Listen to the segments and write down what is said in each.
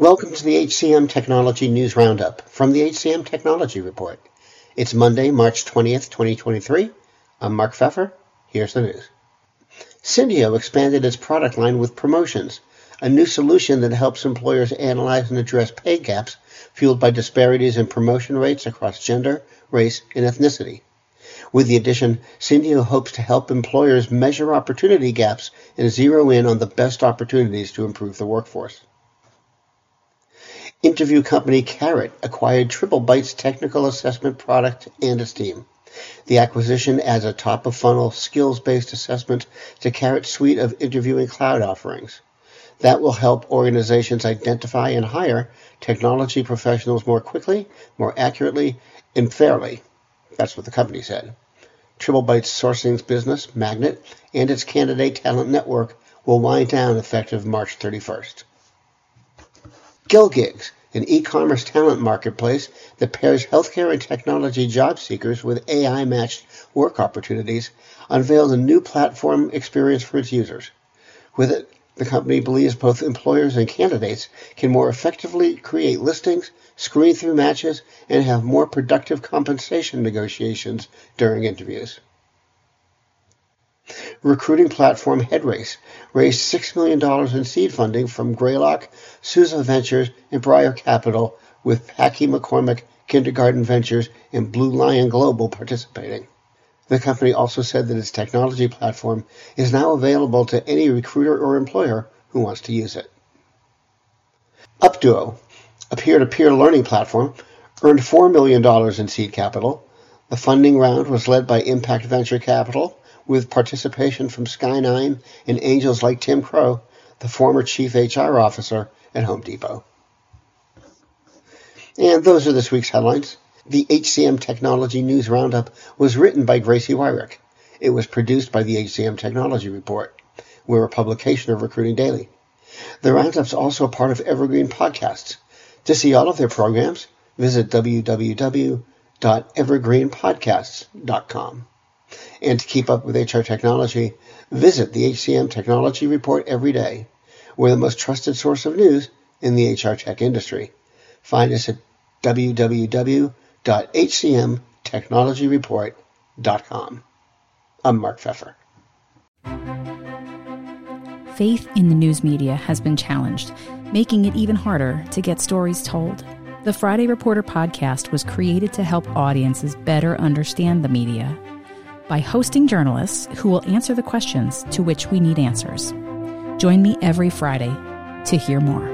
Welcome to the HCM Technology News Roundup from the HCM Technology Report. It's Monday, March 20th, 2023. I'm Mark Pfeffer. Here's the news. Syndio expanded its product line with promotions, a new solution that helps employers analyze and address pay gaps fueled by disparities in promotion rates across gender, race, and ethnicity. With the addition, Syndio hopes to help employers measure opportunity gaps and zero in on the best opportunities to improve the workforce. Interview company Karat acquired Triplebyte's technical assessment product and its team. The acquisition adds a top-of-funnel, skills-based assessment to Karat's suite of interviewing cloud offerings. That will help organizations identify and hire technology professionals more quickly, more accurately, and fairly. That's what the company said. Triplebyte's sourcing business, Magnet, and its candidate talent network will wind down effective March 31st. GillGigs, an e-commerce talent marketplace that pairs healthcare and technology job seekers with AI-matched work opportunities, unveiled a new platform experience for its users. With it, the company believes both employers and candidates can more effectively create listings, screen through matches, and have more productive compensation negotiations during interviews. Recruiting platform Headrace raised $6 million in seed funding from Greylock, Susa Ventures, and Briar Capital, with Packy McCormick, Kindergarten Ventures, and Blue Lion Global participating. The company also said that its technology platform is now available to any recruiter or employer who wants to use it. Upduo, a peer-to-peer learning platform, earned $4 million in seed capital. The funding round was led by Impact Venture Capital, with participation from Sky9 and angels like Tim Crow, the former chief HR officer at Home Depot. And those are this week's headlines. The HCM Technology News Roundup was written by Gracie Wyrick. It was produced by the HCM Technology Report. We're a publication of Recruiting Daily. The Roundup's also a part of Evergreen Podcasts. To see all of their programs, visit www.evergreenpodcasts.com. And to keep up with HR technology, visit the HCM Technology Report every day. We're the most trusted source of news in the HR tech industry. Find us at www.hcmtechnologyreport.com. I'm Mark Pfeffer. Faith in the news media has been challenged, making it even harder to get stories told. The Friday Reporter podcast was created to help audiences better understand the media by hosting journalists who will answer the questions to which we need answers. Join me every Friday to hear more.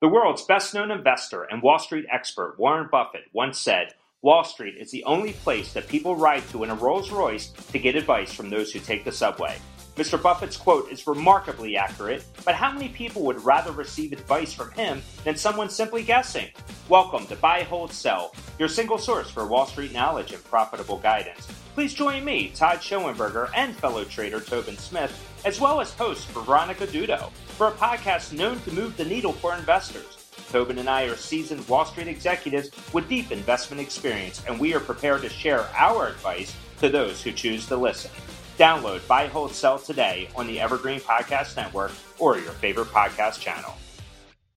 The world's best known investor and Wall Street expert Warren Buffett once said, Wall Street is the only place that people ride to in a Rolls Royce to get advice from those who take the subway. Mr. Buffett's quote is remarkably accurate, but how many people would rather receive advice from him than someone simply guessing? Welcome to Buy, Hold, Sell, your single source for Wall Street knowledge and profitable guidance. Please join me, Todd Schoenberger, and fellow trader Tobin Smith, as well as host Veronica Dudo, for a podcast known to move the needle for investors. Tobin and I are seasoned Wall Street executives with deep investment experience, and we are prepared to share our advice to those who choose to listen. Download Buy, Hold, Sell today on the Evergreen Podcast Network or your favorite podcast channel.